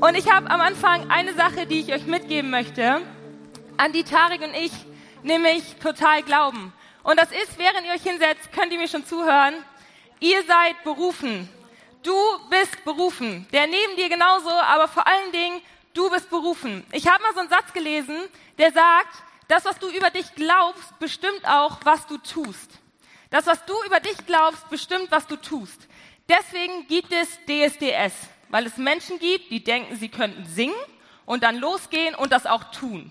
Und ich habe am Anfang eine Sache, die ich euch mitgeben möchte, an die Tarek und ich, nämlich total glauben. Und das ist, während ihr euch hinsetzt, könnt ihr mir schon zuhören, ihr seid berufen. Du bist berufen. Der neben dir genauso, aber vor allen Dingen, du bist berufen. Ich habe mal so einen Satz gelesen, der sagt, das, was du über dich glaubst, bestimmt auch, was du tust. Das, was du über dich glaubst, bestimmt, was du tust. Deswegen gibt es DSDS, weil es Menschen gibt, die denken, sie könnten singen und dann losgehen und das auch tun.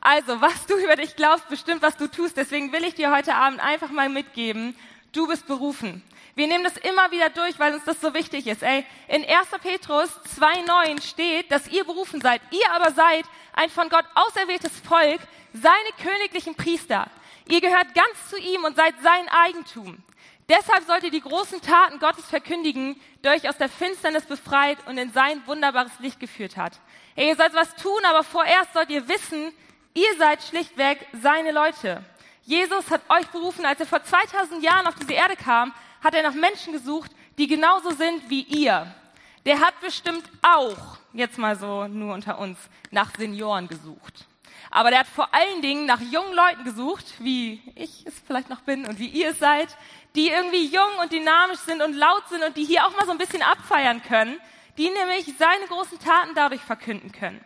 Also, was du über dich glaubst, bestimmt, was du tust. Deswegen will ich dir heute Abend einfach mal mitgeben, du bist berufen. Wir nehmen das immer wieder durch, weil uns das so wichtig ist. Ey, in 1. Petrus 2.9 steht, dass ihr berufen seid. Ihr aber seid ein von Gott auserwähltes Volk, seine königlichen Priester. Ihr gehört ganz zu ihm und seid sein Eigentum. Deshalb sollt ihr die großen Taten Gottes verkündigen, der euch aus der Finsternis befreit und in sein wunderbares Licht geführt hat. Hey, ihr sollt was tun, aber vorerst sollt ihr wissen, ihr seid schlichtweg seine Leute. Jesus hat euch berufen, als er vor 2000 Jahren auf diese Erde kam, hat er nach Menschen gesucht, die genauso sind wie ihr. Der hat bestimmt auch, jetzt mal so nur unter uns, nach Senioren gesucht. Aber der hat vor allen Dingen nach jungen Leuten gesucht, wie ich es vielleicht noch bin und wie ihr es seid, die irgendwie jung und dynamisch sind und laut sind und die hier auch mal so ein bisschen abfeiern können, die nämlich seine großen Taten dadurch verkünden können.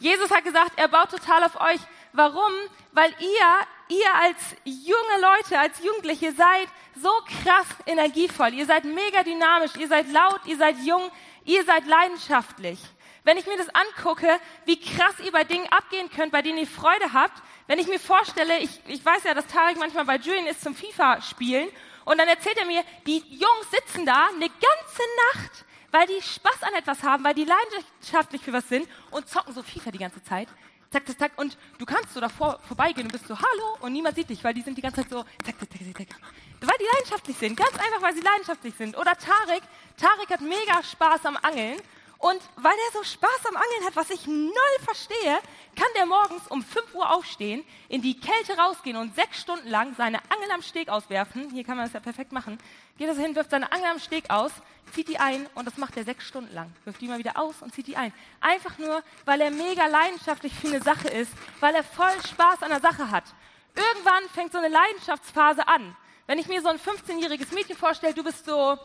Jesus hat gesagt, er baut total auf euch. Warum? Weil ihr, ihr als junge Leute, als Jugendliche seid so krass energievoll. Ihr seid mega dynamisch, ihr seid laut, ihr seid jung, ihr seid leidenschaftlich. Wenn ich mir das angucke, wie krass ihr bei Dingen abgehen könnt, bei denen ihr Freude habt, wenn ich mir vorstelle, ich, ich weiß ja, dass Tarek manchmal bei Julian ist zum FIFA spielen und dann erzählt er mir, die Jungs sitzen da eine ganze Nacht, weil die Spaß an etwas haben, weil die leidenschaftlich für was sind und zocken so FIFA die ganze Zeit. Zack, zack, zack. Und du kannst so davor vorbeigehen und bist so, hallo, und niemand sieht dich, weil die sind die ganze Zeit so, zack, zack, zack, zack. Weil die leidenschaftlich sind. Ganz einfach, weil sie leidenschaftlich sind. Oder Tarek. Tarek hat mega Spaß am Angeln. Und weil er so Spaß am Angeln hat, was ich null verstehe, kann der morgens um 5 Uhr aufstehen, in die Kälte rausgehen und sechs Stunden lang seine Angel am Steg auswerfen. Hier kann man das ja perfekt machen. Geht das hin, wirft seine Angel am Steg aus, zieht die ein und das macht er sechs Stunden lang. Wirft die mal wieder aus und zieht die ein. Einfach nur, weil er mega leidenschaftlich für eine Sache ist, weil er voll Spaß an der Sache hat. Irgendwann fängt so eine Leidenschaftsphase an. Wenn ich mir so ein 15-jähriges Mädchen vorstelle, du bist so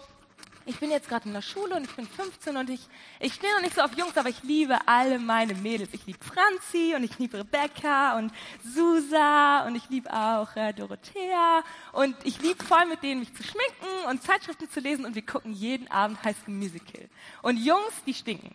ich bin jetzt gerade in der Schule und ich bin 15 und ich, ich stehe noch nicht so auf Jungs, aber ich liebe alle meine Mädels. Ich liebe Franzi und ich liebe Rebecca und Susa und ich liebe auch äh, Dorothea und ich liebe voll mit denen mich zu schminken und Zeitschriften zu lesen und wir gucken jeden Abend High School Musical. Und Jungs, die stinken.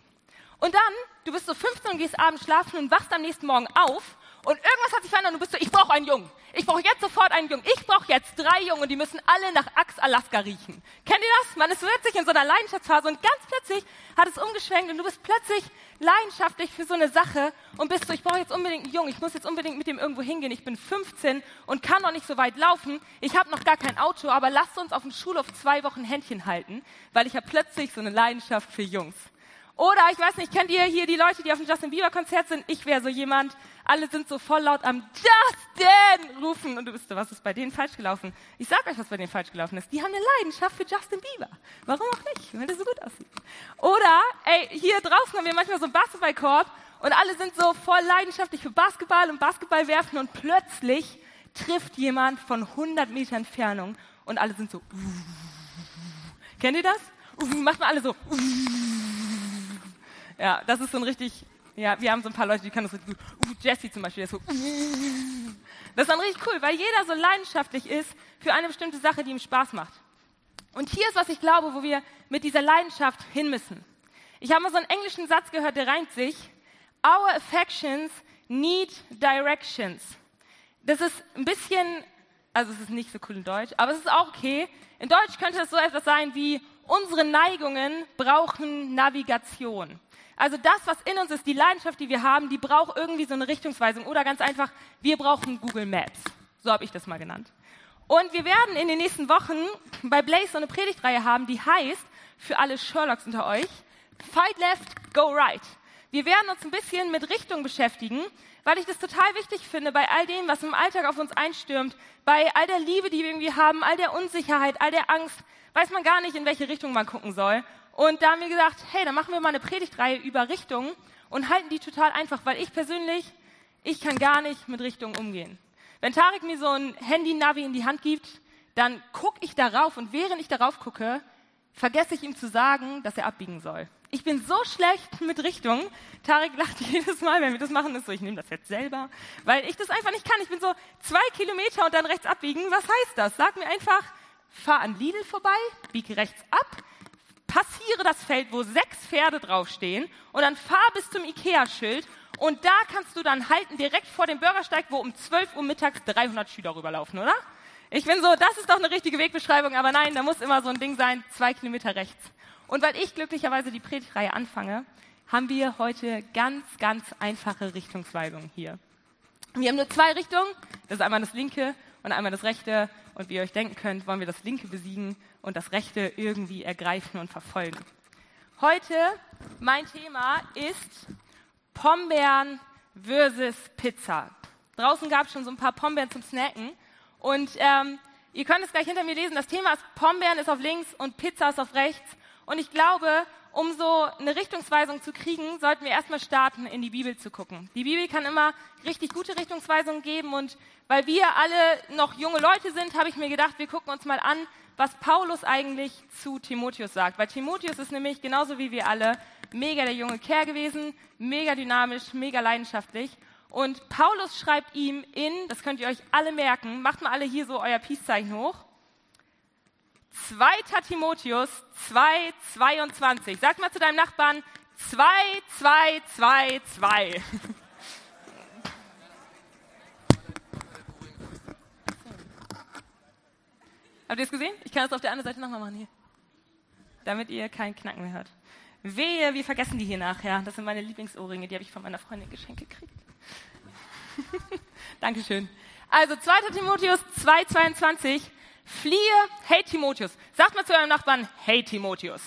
Und dann, du bist so 15 und gehst abends schlafen und wachst am nächsten Morgen auf und irgendwas hat sich verändert und du bist so, ich brauche einen Jungen. Ich brauche jetzt sofort einen Jungen. Ich brauche jetzt drei Jungen und die müssen alle nach Axe, Alaska riechen. Kennt ihr das? Man ist plötzlich in so einer Leidenschaftsphase und ganz plötzlich hat es umgeschwenkt und du bist plötzlich leidenschaftlich für so eine Sache und bist so, ich brauche jetzt unbedingt einen Jungen. Ich muss jetzt unbedingt mit dem irgendwo hingehen. Ich bin 15 und kann noch nicht so weit laufen. Ich habe noch gar kein Auto, aber lasst uns auf dem Schulhof zwei Wochen Händchen halten, weil ich habe plötzlich so eine Leidenschaft für Jungs. Oder ich weiß nicht, kennt ihr hier die Leute, die auf dem Justin Bieber Konzert sind? Ich wäre so jemand. Alle sind so voll laut am Justin rufen und du bist so, was ist bei denen falsch gelaufen? Ich sag euch, was bei denen falsch gelaufen ist. Die haben eine Leidenschaft für Justin Bieber. Warum auch nicht, weil der so gut aussieht. Oder, ey, hier draußen haben wir manchmal so einen Basketballcourt und alle sind so voll leidenschaftlich für Basketball und Basketball werfen und plötzlich trifft jemand von 100 Meter Entfernung und alle sind so. Kennt ihr das? Macht man alle so. Ja, das ist so ein richtig, ja, wir haben so ein paar Leute, die können das so gut. Uh, Jesse zum Beispiel, der ist so. Uh. Das ist dann richtig cool, weil jeder so leidenschaftlich ist für eine bestimmte Sache, die ihm Spaß macht. Und hier ist, was ich glaube, wo wir mit dieser Leidenschaft hin müssen. Ich habe mal so einen englischen Satz gehört, der reimt sich. Our affections need directions. Das ist ein bisschen, also es ist nicht so cool in Deutsch, aber es ist auch okay. In Deutsch könnte das so etwas sein wie, unsere Neigungen brauchen Navigation. Also das, was in uns ist, die Leidenschaft, die wir haben, die braucht irgendwie so eine Richtungsweisung. Oder ganz einfach, wir brauchen Google Maps. So habe ich das mal genannt. Und wir werden in den nächsten Wochen bei Blaze so eine Predigtreihe haben, die heißt, für alle Sherlocks unter euch, Fight Left, Go Right. Wir werden uns ein bisschen mit Richtung beschäftigen, weil ich das total wichtig finde bei all dem, was im Alltag auf uns einstürmt, bei all der Liebe, die wir irgendwie haben, all der Unsicherheit, all der Angst, weiß man gar nicht, in welche Richtung man gucken soll. Und da haben wir gesagt, hey, dann machen wir mal eine Predigtreihe über Richtungen und halten die total einfach, weil ich persönlich, ich kann gar nicht mit Richtungen umgehen. Wenn Tarek mir so ein Handy-Navi in die Hand gibt, dann gucke ich darauf und während ich darauf gucke, vergesse ich ihm zu sagen, dass er abbiegen soll. Ich bin so schlecht mit Richtungen. Tarek lacht jedes Mal, wenn wir das machen, ist so, ich nehme das jetzt selber, weil ich das einfach nicht kann. Ich bin so zwei Kilometer und dann rechts abbiegen. Was heißt das? Sag mir einfach, fahr an Lidl vorbei, biege rechts ab, passiere das Feld, wo sechs Pferde draufstehen und dann fahr bis zum Ikea-Schild und da kannst du dann halten, direkt vor dem Bürgersteig, wo um 12 Uhr mittags 300 Schüler rüberlaufen, oder? Ich bin so, das ist doch eine richtige Wegbeschreibung, aber nein, da muss immer so ein Ding sein, zwei Kilometer rechts. Und weil ich glücklicherweise die Predigtreihe anfange, haben wir heute ganz, ganz einfache Richtungsweisungen hier. Wir haben nur zwei Richtungen, das ist einmal das linke und einmal das rechte. Und wie ihr euch denken könnt, wollen wir das linke besiegen und das rechte irgendwie ergreifen und verfolgen. Heute, mein Thema ist Pombeeren versus Pizza. Draußen gab es schon so ein paar Pombeeren zum Snacken. Und ähm, ihr könnt es gleich hinter mir lesen. Das Thema ist Pombeeren ist auf links und Pizza ist auf rechts. Und ich glaube, um so eine Richtungsweisung zu kriegen, sollten wir erstmal starten, in die Bibel zu gucken. Die Bibel kann immer richtig gute Richtungsweisungen geben und weil wir alle noch junge Leute sind, habe ich mir gedacht, wir gucken uns mal an, was Paulus eigentlich zu Timotheus sagt. Weil Timotheus ist nämlich genauso wie wir alle mega der junge Kerl gewesen, mega dynamisch, mega leidenschaftlich. Und Paulus schreibt ihm in, das könnt ihr euch alle merken, macht mal alle hier so euer Peace-Zeichen hoch. 2. Timotheus 2, 22. Sag mal zu deinem Nachbarn 2, 2, 2, 2. Habt ihr es gesehen? Ich kann es auf der anderen Seite nochmal machen hier. Damit ihr keinen Knacken mehr hört. Wehe, wir vergessen die hier nachher. Das sind meine Lieblingsohrringe, die habe ich von meiner Freundin geschenkt gekriegt. Dankeschön. Also 2. Timotheus 2, 22. Fliehe, hey Timotheus. Sagt mal zu eurem Nachbarn, hey Timotheus.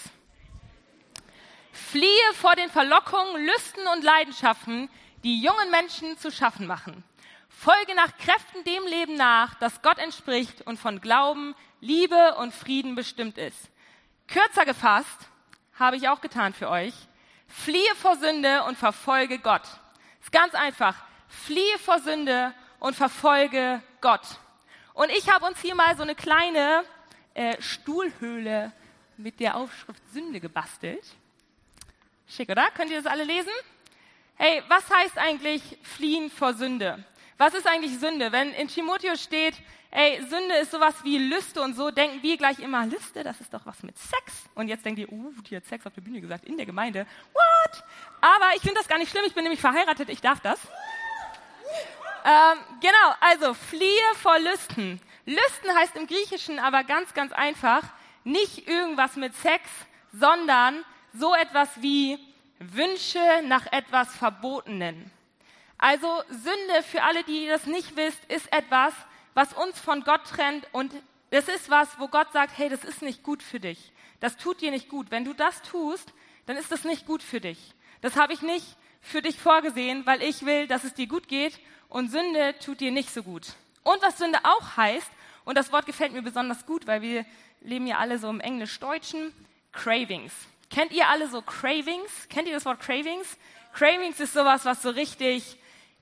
Fliehe vor den Verlockungen, Lüsten und Leidenschaften, die jungen Menschen zu schaffen machen. Folge nach Kräften dem Leben nach, das Gott entspricht und von Glauben, Liebe und Frieden bestimmt ist. Kürzer gefasst, habe ich auch getan für euch. Fliehe vor Sünde und verfolge Gott. Ist ganz einfach. Fliehe vor Sünde und verfolge Gott. Und ich habe uns hier mal so eine kleine äh, Stuhlhöhle mit der Aufschrift Sünde gebastelt. Schick, oder? Könnt ihr das alle lesen? Hey, was heißt eigentlich fliehen vor Sünde? Was ist eigentlich Sünde? Wenn in Timotheus steht, ey, Sünde ist sowas wie Lüste und so, denken wir gleich immer, Lüste, das ist doch was mit Sex. Und jetzt denkt ihr, uh, die hat Sex auf der Bühne gesagt, in der Gemeinde. What? Aber ich finde das gar nicht schlimm, ich bin nämlich verheiratet, ich darf das. Ähm, genau, also fliehe vor Lüsten. Lüsten heißt im Griechischen aber ganz, ganz einfach, nicht irgendwas mit Sex, sondern so etwas wie Wünsche nach etwas Verbotenen. Also Sünde, für alle, die das nicht wisst, ist etwas, was uns von Gott trennt und es ist was, wo Gott sagt, hey, das ist nicht gut für dich. Das tut dir nicht gut. Wenn du das tust, dann ist das nicht gut für dich. Das habe ich nicht für dich vorgesehen, weil ich will, dass es dir gut geht und Sünde tut dir nicht so gut. Und was Sünde auch heißt, und das Wort gefällt mir besonders gut, weil wir leben ja alle so im Englisch-Deutschen, Cravings. Kennt ihr alle so Cravings? Kennt ihr das Wort Cravings? Cravings ist sowas, was so richtig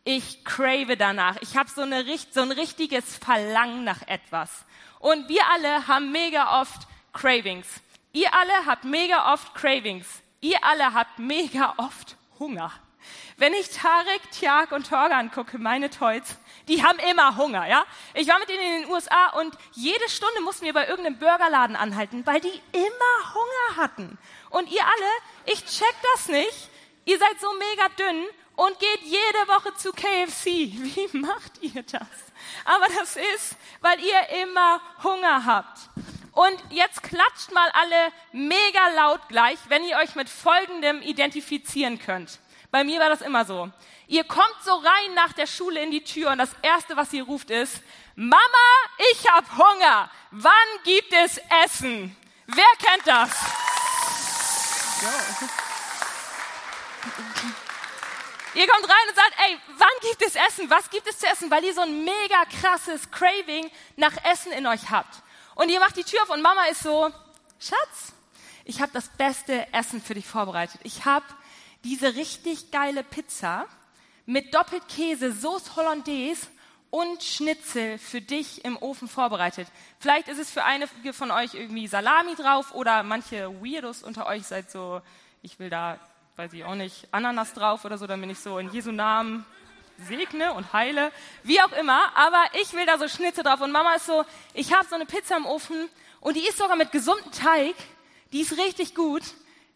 ich crave danach. Ich habe so, eine, so ein richtiges Verlangen nach etwas. Und wir alle haben mega oft Cravings. Ihr alle habt mega oft Cravings. Ihr alle habt mega oft Hunger. Wenn ich Tarek, Tiag und Torga angucke, meine Toys, die haben immer Hunger, ja? Ich war mit ihnen in den USA und jede Stunde mussten wir bei irgendeinem Burgerladen anhalten, weil die immer Hunger hatten. Und ihr alle, ich check das nicht. Ihr seid so mega dünn und geht jede Woche zu KFC. Wie macht ihr das? Aber das ist, weil ihr immer Hunger habt. Und jetzt klatscht mal alle mega laut gleich, wenn ihr euch mit Folgendem identifizieren könnt. Bei mir war das immer so. Ihr kommt so rein nach der Schule in die Tür und das Erste, was ihr ruft, ist, Mama, ich hab Hunger. Wann gibt es Essen? Wer kennt das? Ja. Ihr kommt rein und sagt, ey, wann gibt es Essen? Was gibt es zu essen? Weil ihr so ein mega krasses Craving nach Essen in euch habt. Und ihr macht die Tür auf und Mama ist so, Schatz, ich habe das beste Essen für dich vorbereitet. Ich habe diese richtig geile Pizza mit Doppelkäse, Sauce Hollandaise und Schnitzel für dich im Ofen vorbereitet. Vielleicht ist es für einige von euch irgendwie Salami drauf oder manche Weirdos unter euch seid so, ich will da, weiß ich auch nicht, Ananas drauf oder so, dann bin ich so in Jesu Namen segne und heile, wie auch immer, aber ich will da so Schnitzel drauf. Und Mama ist so, ich habe so eine Pizza im Ofen und die ist sogar mit gesundem Teig, die ist richtig gut,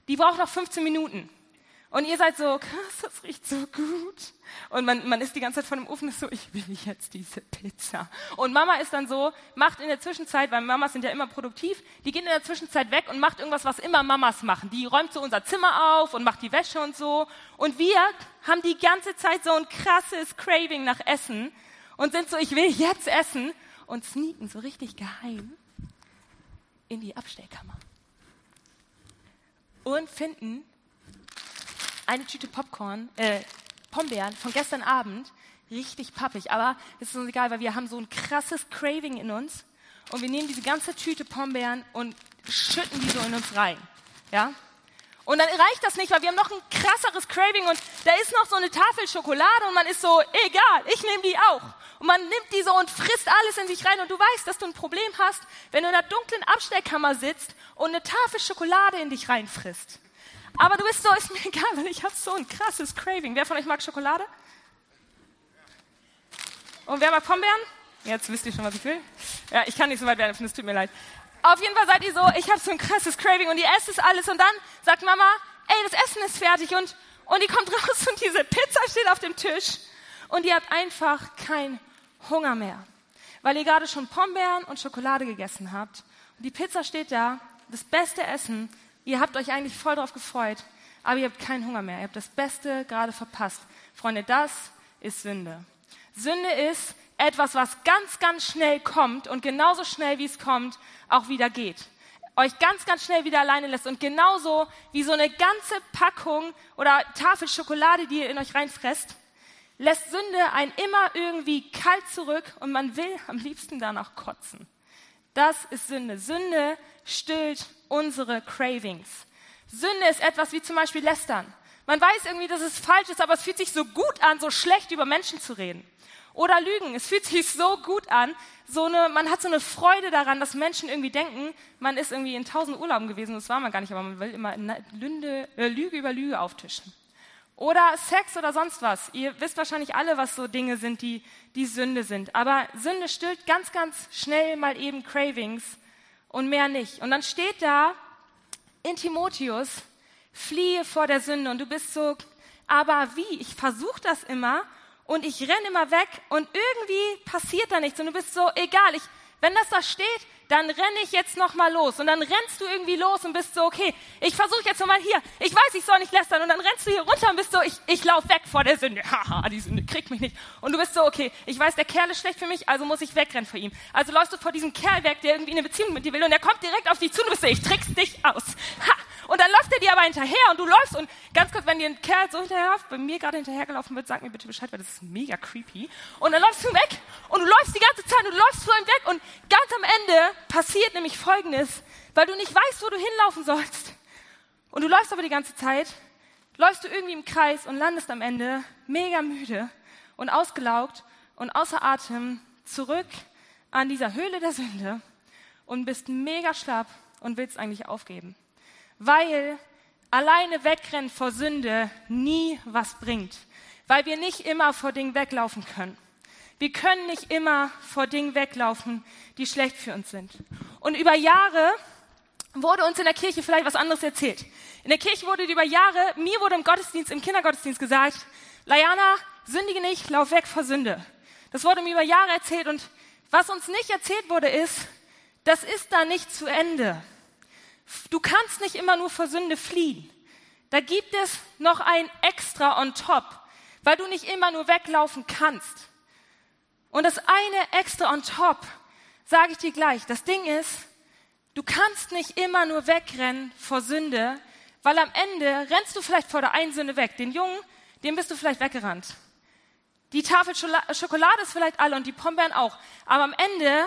die braucht noch 15 Minuten. Und ihr seid so, krass, das riecht so gut. Und man, man ist die ganze Zeit von dem Ofen ist so, ich will jetzt diese Pizza. Und Mama ist dann so, macht in der Zwischenzeit, weil Mamas sind ja immer produktiv, die geht in der Zwischenzeit weg und macht irgendwas, was immer Mamas machen. Die räumt so unser Zimmer auf und macht die Wäsche und so. Und wir haben die ganze Zeit so ein krasses Craving nach Essen und sind so, ich will jetzt essen und sneaken so richtig geheim in die Abstellkammer. Und finden eine Tüte Popcorn, äh, Pombeeren von gestern Abend, richtig pappig, aber es ist uns egal, weil wir haben so ein krasses Craving in uns und wir nehmen diese ganze Tüte Pombeeren und schütten die so in uns rein, ja? Und dann reicht das nicht, weil wir haben noch ein krasseres Craving und da ist noch so eine Tafel Schokolade und man ist so, egal, ich nehme die auch. Und man nimmt die so und frisst alles in sich rein und du weißt, dass du ein Problem hast, wenn du in einer dunklen Abstellkammer sitzt und eine Tafel Schokolade in dich reinfrisst. Aber du bist so, ist mir egal, weil ich habe so ein krasses Craving. Wer von euch mag Schokolade? Und wer mag Pombeeren? Jetzt wisst ihr schon, was ich will. Ja, ich kann nicht so weit werden, es tut mir leid. Auf jeden Fall seid ihr so, ich habe so ein krasses Craving und ihr esst es alles und dann sagt Mama, ey, das Essen ist fertig und, und die kommt raus und diese Pizza steht auf dem Tisch und ihr habt einfach keinen Hunger mehr, weil ihr gerade schon Pombeeren und Schokolade gegessen habt und die Pizza steht da, das beste Essen Ihr habt euch eigentlich voll drauf gefreut, aber ihr habt keinen Hunger mehr. Ihr habt das Beste gerade verpasst. Freunde, das ist Sünde. Sünde ist etwas, was ganz, ganz schnell kommt und genauso schnell, wie es kommt, auch wieder geht. Euch ganz, ganz schnell wieder alleine lässt und genauso wie so eine ganze Packung oder Tafel Schokolade, die ihr in euch reinfresst, lässt Sünde einen immer irgendwie kalt zurück und man will am liebsten danach kotzen. Das ist Sünde. Sünde stillt unsere Cravings. Sünde ist etwas wie zum Beispiel Lästern. Man weiß irgendwie, dass es falsch ist, aber es fühlt sich so gut an, so schlecht über Menschen zu reden. Oder Lügen. Es fühlt sich so gut an. So eine, man hat so eine Freude daran, dass Menschen irgendwie denken, man ist irgendwie in tausend Urlauben gewesen. Das war man gar nicht, aber man will immer Lünde, äh, Lüge über Lüge auftischen. Oder Sex oder sonst was. Ihr wisst wahrscheinlich alle, was so Dinge sind, die, die Sünde sind. Aber Sünde stillt ganz, ganz schnell mal eben Cravings und mehr nicht. Und dann steht da in Timotheus, fliehe vor der Sünde. Und du bist so, aber wie? Ich versuche das immer und ich renne immer weg und irgendwie passiert da nichts. Und du bist so, egal, ich, wenn das da steht, dann renne ich jetzt noch mal los. Und dann rennst du irgendwie los und bist so, okay, ich versuche jetzt noch mal hier. Ich weiß, ich soll nicht lästern. Und dann rennst du hier runter und bist so, ich, ich laufe weg vor der Sünde. Haha, die Sünde kriegt mich nicht. Und du bist so, okay, ich weiß, der Kerl ist schlecht für mich, also muss ich wegrennen vor ihm. Also läufst du vor diesem Kerl weg, der irgendwie eine Beziehung mit dir will und der kommt direkt auf dich zu und du bist so, ich trick's dich aus. Ha! Und dann läuft er dir aber hinterher und du läufst und ganz kurz, wenn dir ein Kerl so hinterherläuft, bei mir gerade hinterhergelaufen wird, sag mir bitte Bescheid, weil das ist mega creepy. Und dann läufst du weg und du läufst die ganze Zeit und du läufst vor ihm weg und ganz am Ende passiert nämlich Folgendes, weil du nicht weißt, wo du hinlaufen sollst. Und du läufst aber die ganze Zeit, läufst du irgendwie im Kreis und landest am Ende mega müde und ausgelaugt und außer Atem zurück an dieser Höhle der Sünde und bist mega schlapp und willst eigentlich aufgeben weil alleine wegrennen vor Sünde nie was bringt, weil wir nicht immer vor Dingen weglaufen können. Wir können nicht immer vor Dingen weglaufen, die schlecht für uns sind. Und über Jahre wurde uns in der Kirche vielleicht was anderes erzählt. In der Kirche wurde über Jahre, mir wurde im Gottesdienst, im Kindergottesdienst gesagt, Layana, sündige nicht, lauf weg vor Sünde. Das wurde mir über Jahre erzählt und was uns nicht erzählt wurde ist, das ist da nicht zu Ende. Du kannst nicht immer nur vor Sünde fliehen. Da gibt es noch ein Extra on top, weil du nicht immer nur weglaufen kannst. Und das eine Extra on top, sage ich dir gleich, das Ding ist, du kannst nicht immer nur wegrennen vor Sünde, weil am Ende rennst du vielleicht vor der einen Sünde weg. Den Jungen, dem bist du vielleicht weggerannt. Die Tafel Schokolade ist vielleicht alle und die Pombeeren auch. Aber am Ende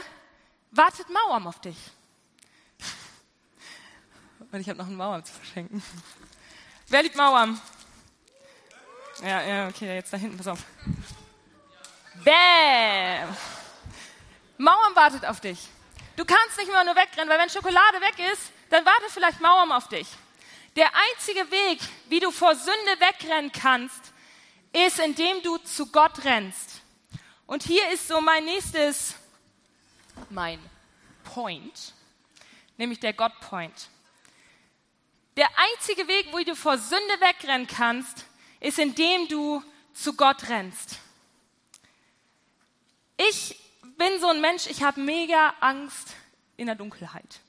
wartet Mauern auf dich. Und ich habe noch einen Mauern zu verschenken. Wer liebt Mauern? Ja, ja, okay, jetzt da hinten, pass auf. Bäm! Mauern wartet auf dich. Du kannst nicht immer nur wegrennen, weil wenn Schokolade weg ist, dann wartet vielleicht Mauern auf dich. Der einzige Weg, wie du vor Sünde wegrennen kannst, ist, indem du zu Gott rennst. Und hier ist so mein nächstes, mein Point, nämlich der God-Point. Der einzige Weg, wo du vor Sünde wegrennen kannst, ist, indem du zu Gott rennst. Ich bin so ein Mensch, ich habe mega Angst in der Dunkelheit.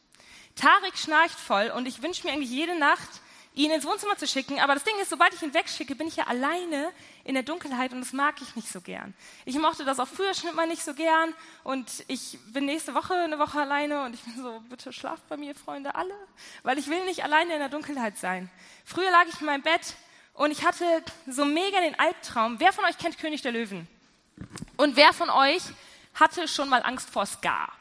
Tarek schnarcht voll und ich wünsche mir eigentlich jede Nacht, ihn ins Wohnzimmer zu schicken. Aber das Ding ist, sobald ich ihn wegschicke, bin ich ja alleine in der Dunkelheit und das mag ich nicht so gern. Ich mochte das auch früher schon immer nicht so gern und ich bin nächste Woche eine Woche alleine und ich bin so, bitte schlaft bei mir, Freunde, alle, weil ich will nicht alleine in der Dunkelheit sein. Früher lag ich in meinem Bett und ich hatte so mega den Albtraum. Wer von euch kennt König der Löwen? Und wer von euch hatte schon mal Angst vor Scar?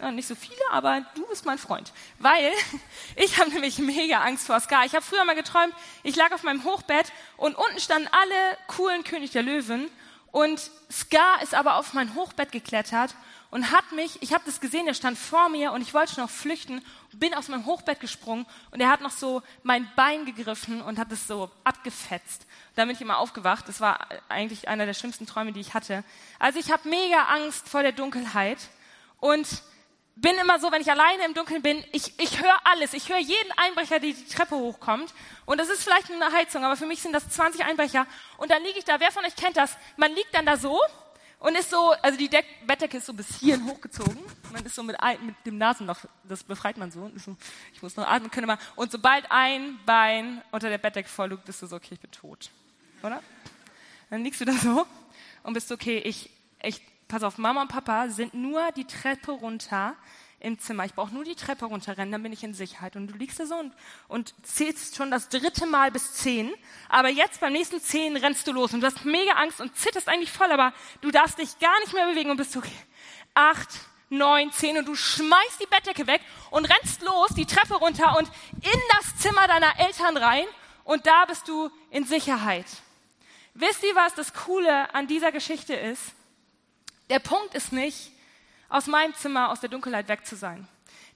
Ja, nicht so viele, aber du bist mein Freund. Weil ich habe nämlich mega Angst vor Scar. Ich habe früher mal geträumt, ich lag auf meinem Hochbett und unten standen alle coolen König der Löwen und Scar ist aber auf mein Hochbett geklettert und hat mich, ich habe das gesehen, der stand vor mir und ich wollte noch flüchten, bin aus meinem Hochbett gesprungen und er hat noch so mein Bein gegriffen und hat es so abgefetzt. Da bin ich immer aufgewacht. Das war eigentlich einer der schlimmsten Träume, die ich hatte. Also ich habe mega Angst vor der Dunkelheit und bin immer so, wenn ich alleine im Dunkeln bin, ich, ich höre alles. Ich höre jeden Einbrecher, der die Treppe hochkommt. Und das ist vielleicht eine Heizung, aber für mich sind das 20 Einbrecher. Und dann liege ich da. Wer von euch kennt das? Man liegt dann da so und ist so, also die Deck Bettdecke ist so bis hierhin hochgezogen. Man ist so mit, ein, mit dem Nasenloch, das befreit man so. So ich muss noch atmen können. Und sobald ein Bein unter der Bettdecke voll liegt, bist du so, okay, ich bin tot. Oder? Dann liegst du da so und bist okay, ich, ich pass auf, Mama und Papa sind nur die Treppe runter im Zimmer. Ich brauche nur die Treppe runterrennen, dann bin ich in Sicherheit. Und du liegst da so und, und zählst schon das dritte Mal bis zehn. Aber jetzt beim nächsten zehn rennst du los und du hast mega Angst und zitterst eigentlich voll, aber du darfst dich gar nicht mehr bewegen und bist okay. Acht, neun, zehn und du schmeißt die Bettdecke weg und rennst los, die Treppe runter und in das Zimmer deiner Eltern rein und da bist du in Sicherheit. Wisst ihr, was das Coole an dieser Geschichte ist? Der Punkt ist nicht, aus meinem Zimmer, aus der Dunkelheit weg zu sein.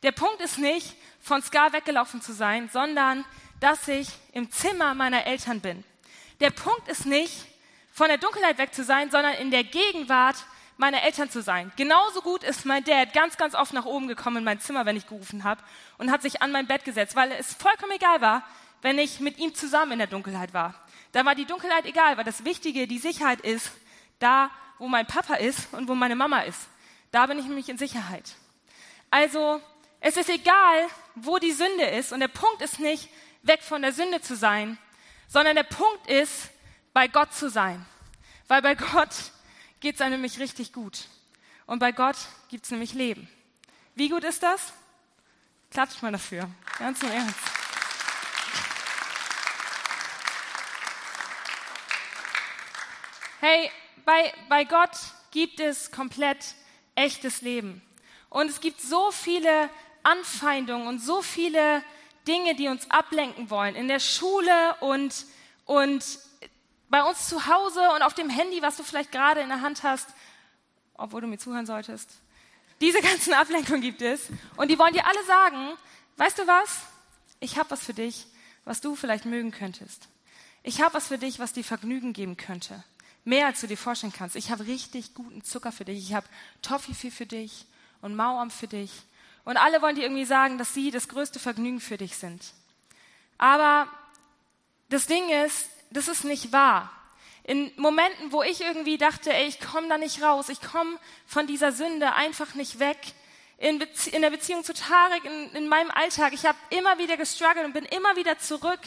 Der Punkt ist nicht, von Scar weggelaufen zu sein, sondern dass ich im Zimmer meiner Eltern bin. Der Punkt ist nicht, von der Dunkelheit weg zu sein, sondern in der Gegenwart meiner Eltern zu sein. Genauso gut ist mein Dad ganz, ganz oft nach oben gekommen in mein Zimmer, wenn ich gerufen habe und hat sich an mein Bett gesetzt, weil es vollkommen egal war, wenn ich mit ihm zusammen in der Dunkelheit war. Da war die Dunkelheit egal, weil das Wichtige, die Sicherheit ist, da wo mein Papa ist und wo meine Mama ist. Da bin ich nämlich in Sicherheit. Also, es ist egal, wo die Sünde ist. Und der Punkt ist nicht, weg von der Sünde zu sein, sondern der Punkt ist, bei Gott zu sein. Weil bei Gott geht es einem nämlich richtig gut. Und bei Gott gibt es nämlich Leben. Wie gut ist das? Klatscht mal dafür. Ganz im Ernst. Hey, bei, bei Gott gibt es komplett echtes Leben. Und es gibt so viele Anfeindungen und so viele Dinge, die uns ablenken wollen. In der Schule und, und bei uns zu Hause und auf dem Handy, was du vielleicht gerade in der Hand hast, obwohl du mir zuhören solltest. Diese ganzen Ablenkungen gibt es. Und die wollen dir alle sagen, weißt du was? Ich habe was für dich, was du vielleicht mögen könntest. Ich habe was für dich, was dir Vergnügen geben könnte. Mehr als du dir vorstellen kannst. Ich habe richtig guten Zucker für dich. Ich habe Toffifee für dich und Mauam für dich. Und alle wollen dir irgendwie sagen, dass sie das größte Vergnügen für dich sind. Aber das Ding ist, das ist nicht wahr. In Momenten, wo ich irgendwie dachte, ey, ich komme da nicht raus, ich komme von dieser Sünde einfach nicht weg, in, Bezie in der Beziehung zu Tarek, in, in meinem Alltag, ich habe immer wieder gestruggelt und bin immer wieder zurück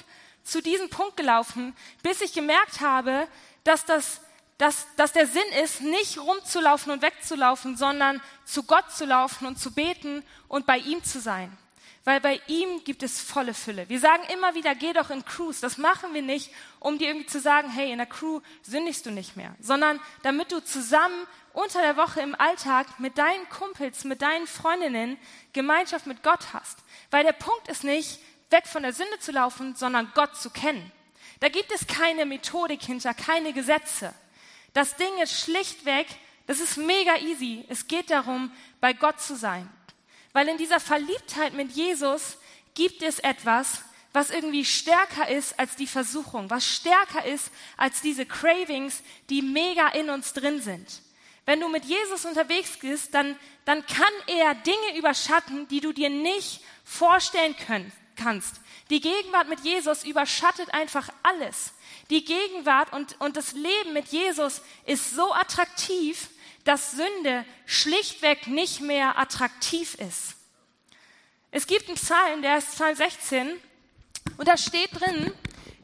zu diesem Punkt gelaufen, bis ich gemerkt habe, dass das dass, dass der Sinn ist, nicht rumzulaufen und wegzulaufen, sondern zu Gott zu laufen und zu beten und bei ihm zu sein. weil bei ihm gibt es volle Fülle. Wir sagen immer wieder, geh doch in Crews. Das machen wir nicht, um dir irgendwie zu sagen, hey, in der Crew sündigst du nicht mehr, sondern damit du zusammen unter der Woche im Alltag mit deinen Kumpels, mit deinen Freundinnen Gemeinschaft mit Gott hast. Weil der Punkt ist nicht, weg von der Sünde zu laufen, sondern Gott zu kennen. Da gibt es keine Methodik hinter, keine Gesetze. Das Ding ist schlichtweg, das ist mega easy. Es geht darum, bei Gott zu sein. Weil in dieser Verliebtheit mit Jesus gibt es etwas, was irgendwie stärker ist als die Versuchung, was stärker ist als diese Cravings, die mega in uns drin sind. Wenn du mit Jesus unterwegs bist, dann, dann kann er Dinge überschatten, die du dir nicht vorstellen können, kannst. Die Gegenwart mit Jesus überschattet einfach alles. Die Gegenwart und, und das Leben mit Jesus ist so attraktiv, dass Sünde schlichtweg nicht mehr attraktiv ist. Es gibt einen Psalm, der ist Psalm 16, und da steht drin,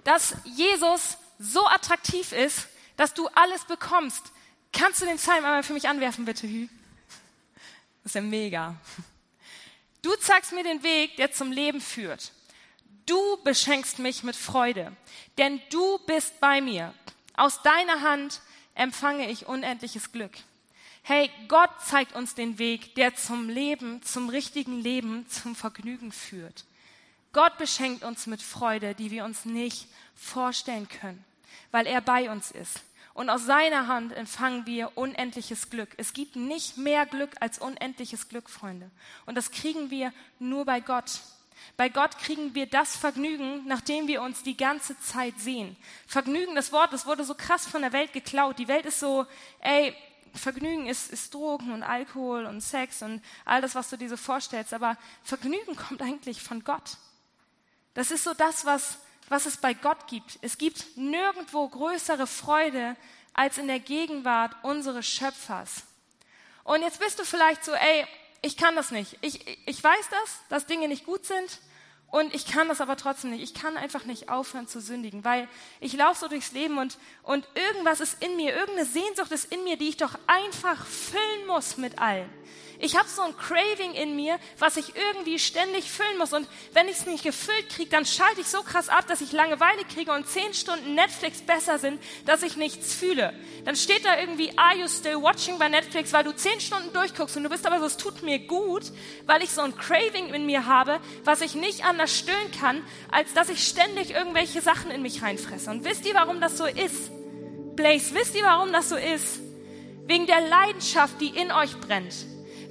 dass Jesus so attraktiv ist, dass du alles bekommst. Kannst du den Psalm einmal für mich anwerfen, bitte, Hü? Das ist ja mega. Du zeigst mir den Weg, der zum Leben führt. Du beschenkst mich mit Freude, denn du bist bei mir. Aus deiner Hand empfange ich unendliches Glück. Hey, Gott zeigt uns den Weg, der zum Leben, zum richtigen Leben, zum Vergnügen führt. Gott beschenkt uns mit Freude, die wir uns nicht vorstellen können, weil er bei uns ist. Und aus seiner Hand empfangen wir unendliches Glück. Es gibt nicht mehr Glück als unendliches Glück, Freunde. Und das kriegen wir nur bei Gott. Bei Gott kriegen wir das Vergnügen, nachdem wir uns die ganze Zeit sehen. Vergnügen, das Wort, das wurde so krass von der Welt geklaut. Die Welt ist so, ey, Vergnügen ist, ist Drogen und Alkohol und Sex und all das, was du dir so vorstellst. Aber Vergnügen kommt eigentlich von Gott. Das ist so das, was, was es bei Gott gibt. Es gibt nirgendwo größere Freude als in der Gegenwart unseres Schöpfers. Und jetzt bist du vielleicht so, ey, ich kann das nicht. Ich, ich weiß das, dass Dinge nicht gut sind. Und ich kann das aber trotzdem nicht. Ich kann einfach nicht aufhören zu sündigen, weil ich laufe so durchs Leben und, und irgendwas ist in mir, irgendeine Sehnsucht ist in mir, die ich doch einfach füllen muss mit allem. Ich habe so ein Craving in mir, was ich irgendwie ständig füllen muss. Und wenn ich es nicht gefüllt kriege, dann schalte ich so krass ab, dass ich Langeweile kriege und zehn Stunden Netflix besser sind, dass ich nichts fühle. Dann steht da irgendwie, are you still watching bei Netflix, weil du zehn Stunden durchguckst und du bist aber so, es tut mir gut, weil ich so ein Craving in mir habe, was ich nicht anders stillen kann, als dass ich ständig irgendwelche Sachen in mich reinfresse. Und wisst ihr, warum das so ist? Blaze, wisst ihr, warum das so ist? Wegen der Leidenschaft, die in euch brennt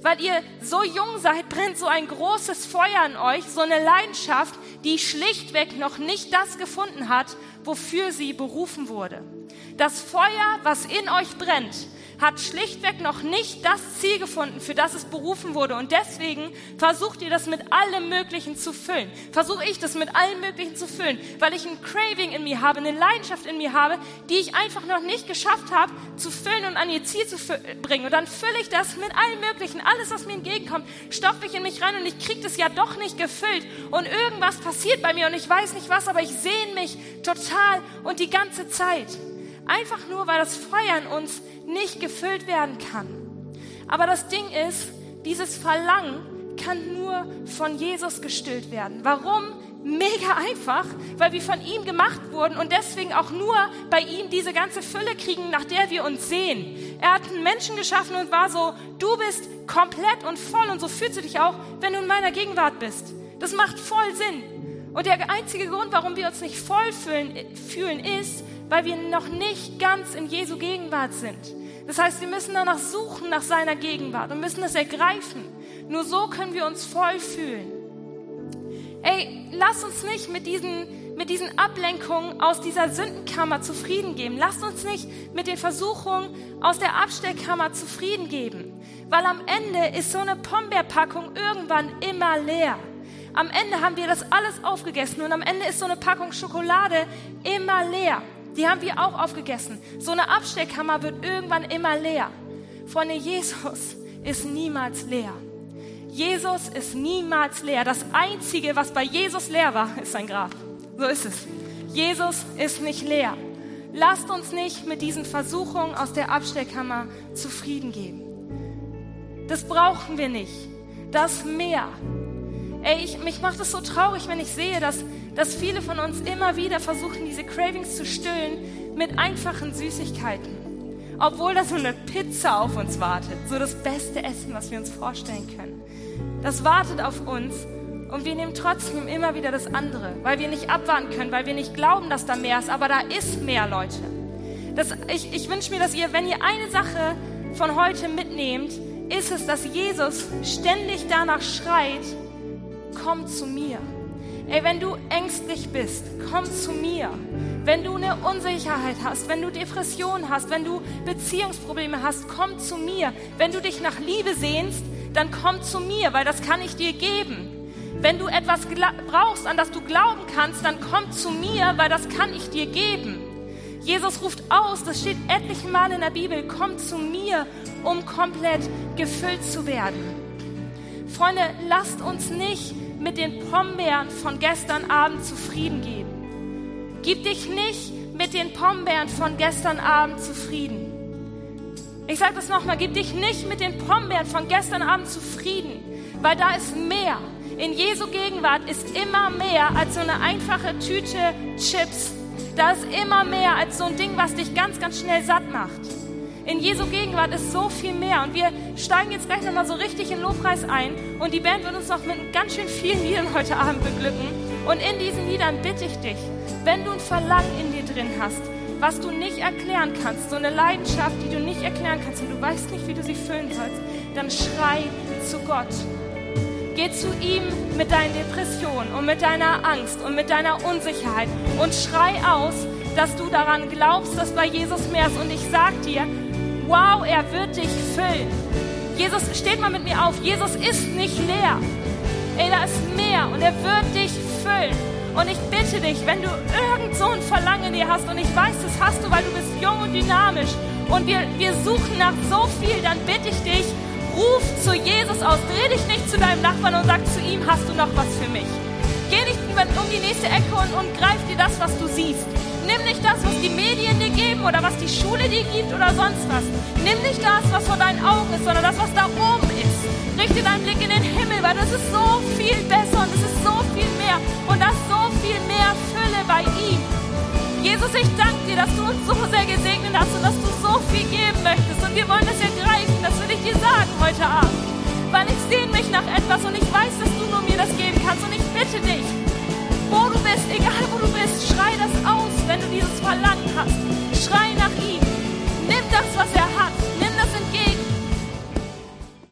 weil ihr so jung seid, brennt so ein großes Feuer in euch, so eine Leidenschaft, die schlichtweg noch nicht das gefunden hat, wofür sie berufen wurde. Das Feuer, was in euch brennt, hat schlichtweg noch nicht das Ziel gefunden, für das es berufen wurde. Und deswegen versucht ihr das mit allem Möglichen zu füllen. Versuche ich das mit allem Möglichen zu füllen, weil ich ein Craving in mir habe, eine Leidenschaft in mir habe, die ich einfach noch nicht geschafft habe, zu füllen und an ihr Ziel zu bringen. Und dann fülle ich das mit allem Möglichen. Alles, was mir entgegenkommt, stopfe ich in mich rein und ich kriege das ja doch nicht gefüllt. Und irgendwas passiert bei mir und ich weiß nicht was, aber ich sehne mich total und die ganze Zeit. Einfach nur, weil das Feuer in uns nicht gefüllt werden kann. Aber das Ding ist, dieses Verlangen kann nur von Jesus gestillt werden. Warum? Mega einfach, weil wir von ihm gemacht wurden und deswegen auch nur bei ihm diese ganze Fülle kriegen, nach der wir uns sehen. Er hat einen Menschen geschaffen und war so, du bist komplett und voll und so fühlst du dich auch, wenn du in meiner Gegenwart bist. Das macht voll Sinn. Und der einzige Grund, warum wir uns nicht voll fühlen, fühlen ist, weil wir noch nicht ganz in Jesu Gegenwart sind. Das heißt, wir müssen danach suchen, nach seiner Gegenwart und müssen es ergreifen. Nur so können wir uns voll fühlen. Ey, lass uns nicht mit diesen, mit diesen Ablenkungen aus dieser Sündenkammer zufrieden geben. Lasst uns nicht mit den Versuchungen aus der Abstellkammer zufrieden geben. Weil am Ende ist so eine Pombeerpackung irgendwann immer leer. Am Ende haben wir das alles aufgegessen und am Ende ist so eine Packung Schokolade immer leer. Die haben wir auch aufgegessen. So eine Abstellkammer wird irgendwann immer leer. Freunde, Jesus ist niemals leer. Jesus ist niemals leer. Das Einzige, was bei Jesus leer war, ist sein Grab. So ist es. Jesus ist nicht leer. Lasst uns nicht mit diesen Versuchungen aus der Abstellkammer zufrieden geben. Das brauchen wir nicht. Das mehr. Ey, ich, mich macht es so traurig, wenn ich sehe, dass, dass viele von uns immer wieder versuchen, diese Cravings zu stillen mit einfachen Süßigkeiten. Obwohl da so eine Pizza auf uns wartet, so das beste Essen, was wir uns vorstellen können. Das wartet auf uns und wir nehmen trotzdem immer wieder das andere, weil wir nicht abwarten können, weil wir nicht glauben, dass da mehr ist. Aber da ist mehr, Leute. Das, ich ich wünsche mir, dass ihr, wenn ihr eine Sache von heute mitnehmt, ist es, dass Jesus ständig danach schreit, komm zu mir. Ey, wenn du ängstlich bist, komm zu mir. Wenn du eine Unsicherheit hast, wenn du Depressionen hast, wenn du Beziehungsprobleme hast, komm zu mir. Wenn du dich nach Liebe sehnst, dann komm zu mir, weil das kann ich dir geben. Wenn du etwas brauchst, an das du glauben kannst, dann komm zu mir, weil das kann ich dir geben. Jesus ruft aus, das steht etliche Mal in der Bibel, komm zu mir, um komplett gefüllt zu werden. Freunde, lasst uns nicht mit den Pombeeren von gestern Abend zufrieden geben. Gib dich nicht mit den Pombeeren von gestern Abend zufrieden. Ich sage das nochmal, gib dich nicht mit den Pombeeren von gestern Abend zufrieden, weil da ist mehr. In Jesu Gegenwart ist immer mehr als so eine einfache Tüte Chips. Da ist immer mehr als so ein Ding, was dich ganz, ganz schnell satt macht. In Jesu Gegenwart ist so viel mehr. Und wir steigen jetzt gleich nochmal so richtig in Lobpreis ein. Und die Band wird uns noch mit ganz schön vielen Liedern heute Abend beglücken. Und in diesen Liedern bitte ich dich, wenn du ein Verlangen in dir drin hast, was du nicht erklären kannst, so eine Leidenschaft, die du nicht erklären kannst und du weißt nicht, wie du sie füllen sollst, dann schrei zu Gott. Geh zu ihm mit deinen Depressionen und mit deiner Angst und mit deiner Unsicherheit und schrei aus, dass du daran glaubst, dass bei Jesus mehr ist. Und ich sag dir, wow, er wird dich füllen. Jesus, steht mal mit mir auf, Jesus ist nicht leer. Ey, da ist mehr und er wird dich füllen. Und ich bitte dich, wenn du irgend so ein Verlangen in dir hast, und ich weiß, das hast du, weil du bist jung und dynamisch, und wir, wir suchen nach so viel, dann bitte ich dich, ruf zu Jesus aus. Dreh dich nicht zu deinem Nachbarn und sag zu ihm, hast du noch was für mich? Geh nicht um die nächste Ecke und, und greif dir das, was du siehst. Nimm nicht das, was die Medien dir geben oder was die Schule dir gibt oder sonst was. Nimm nicht das, was vor deinen Augen ist, sondern das, was da oben ist. Richte deinen Blick in den Himmel, weil das ist so viel besser und es ist so viel mehr und das so viel mehr Fülle bei ihm. Jesus, ich danke dir, dass du uns so sehr gesegnet hast und dass du so viel geben möchtest. Und wir wollen das ergreifen, das will ich dir sagen heute Abend. Weil ich sehne mich nach etwas und ich weiß, dass du nur mir das geben kannst. Und ich bitte dich, wo du bist, egal wo du bist, schrei das auf wenn du dieses Verlangen hast, schrei nach ihm. Nimm das, was er hat. Nimm das entgegen.